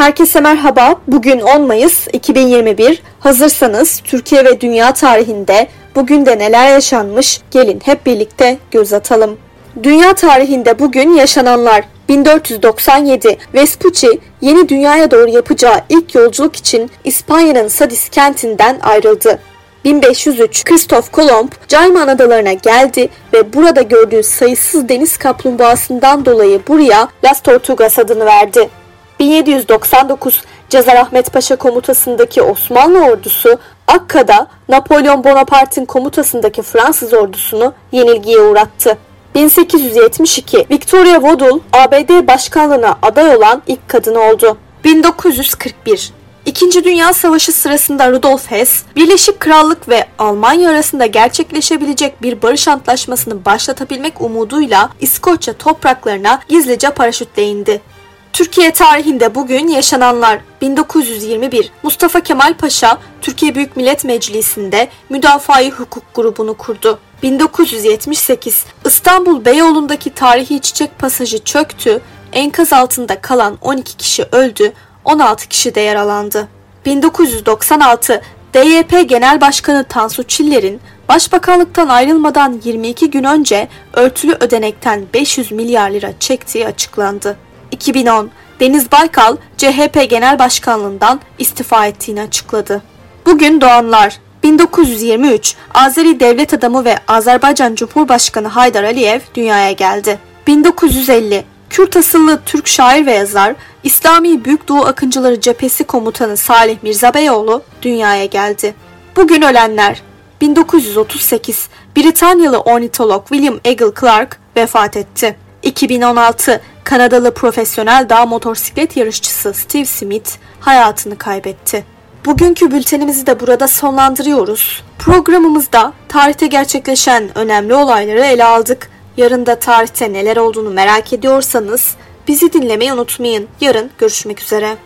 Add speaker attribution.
Speaker 1: Herkese merhaba. Bugün 10 Mayıs 2021. Hazırsanız Türkiye ve dünya tarihinde bugün de neler yaşanmış gelin hep birlikte göz atalım. Dünya tarihinde bugün yaşananlar 1497 Vespucci yeni dünyaya doğru yapacağı ilk yolculuk için İspanya'nın Sadis kentinden ayrıldı. 1503 Kristof Kolomb Cayman adalarına geldi ve burada gördüğü sayısız deniz kaplumbağasından dolayı buraya Las Tortugas adını verdi. 1799 Cezar Ahmet Paşa komutasındaki Osmanlı ordusu Akka'da Napolyon Bonaparte'ın komutasındaki Fransız ordusunu yenilgiye uğrattı. 1872 Victoria Woodhull ABD başkanlığına aday olan ilk kadın oldu. 1941 İkinci Dünya Savaşı sırasında Rudolf Hess, Birleşik Krallık ve Almanya arasında gerçekleşebilecek bir barış antlaşmasını başlatabilmek umuduyla İskoçya topraklarına gizlice paraşütle indi. Türkiye tarihinde bugün yaşananlar 1921 Mustafa Kemal Paşa Türkiye Büyük Millet Meclisi'nde Müdafaa-i Hukuk grubunu kurdu. 1978 İstanbul Beyoğlu'ndaki tarihi çiçek pasajı çöktü, enkaz altında kalan 12 kişi öldü, 16 kişi de yaralandı. 1996 DYP Genel Başkanı Tansu Çiller'in Başbakanlıktan ayrılmadan 22 gün önce örtülü ödenekten 500 milyar lira çektiği açıklandı. 2010 Deniz Baykal CHP Genel Başkanlığından istifa ettiğini açıkladı. Bugün doğanlar 1923 Azeri devlet adamı ve Azerbaycan Cumhurbaşkanı Haydar Aliyev dünyaya geldi. 1950 Kürt asıllı Türk şair ve yazar, İslami Büyük Doğu Akıncıları Cephesi Komutanı Salih Mirza Beyoğlu dünyaya geldi. Bugün ölenler 1938 Britanyalı ornitolog William Eagle Clark vefat etti. 2016 Kanadalı profesyonel dağ motosiklet yarışçısı Steve Smith hayatını kaybetti. Bugünkü bültenimizi de burada sonlandırıyoruz. Programımızda tarihte gerçekleşen önemli olayları ele aldık. Yarın da tarihte neler olduğunu merak ediyorsanız bizi dinlemeyi unutmayın. Yarın görüşmek üzere.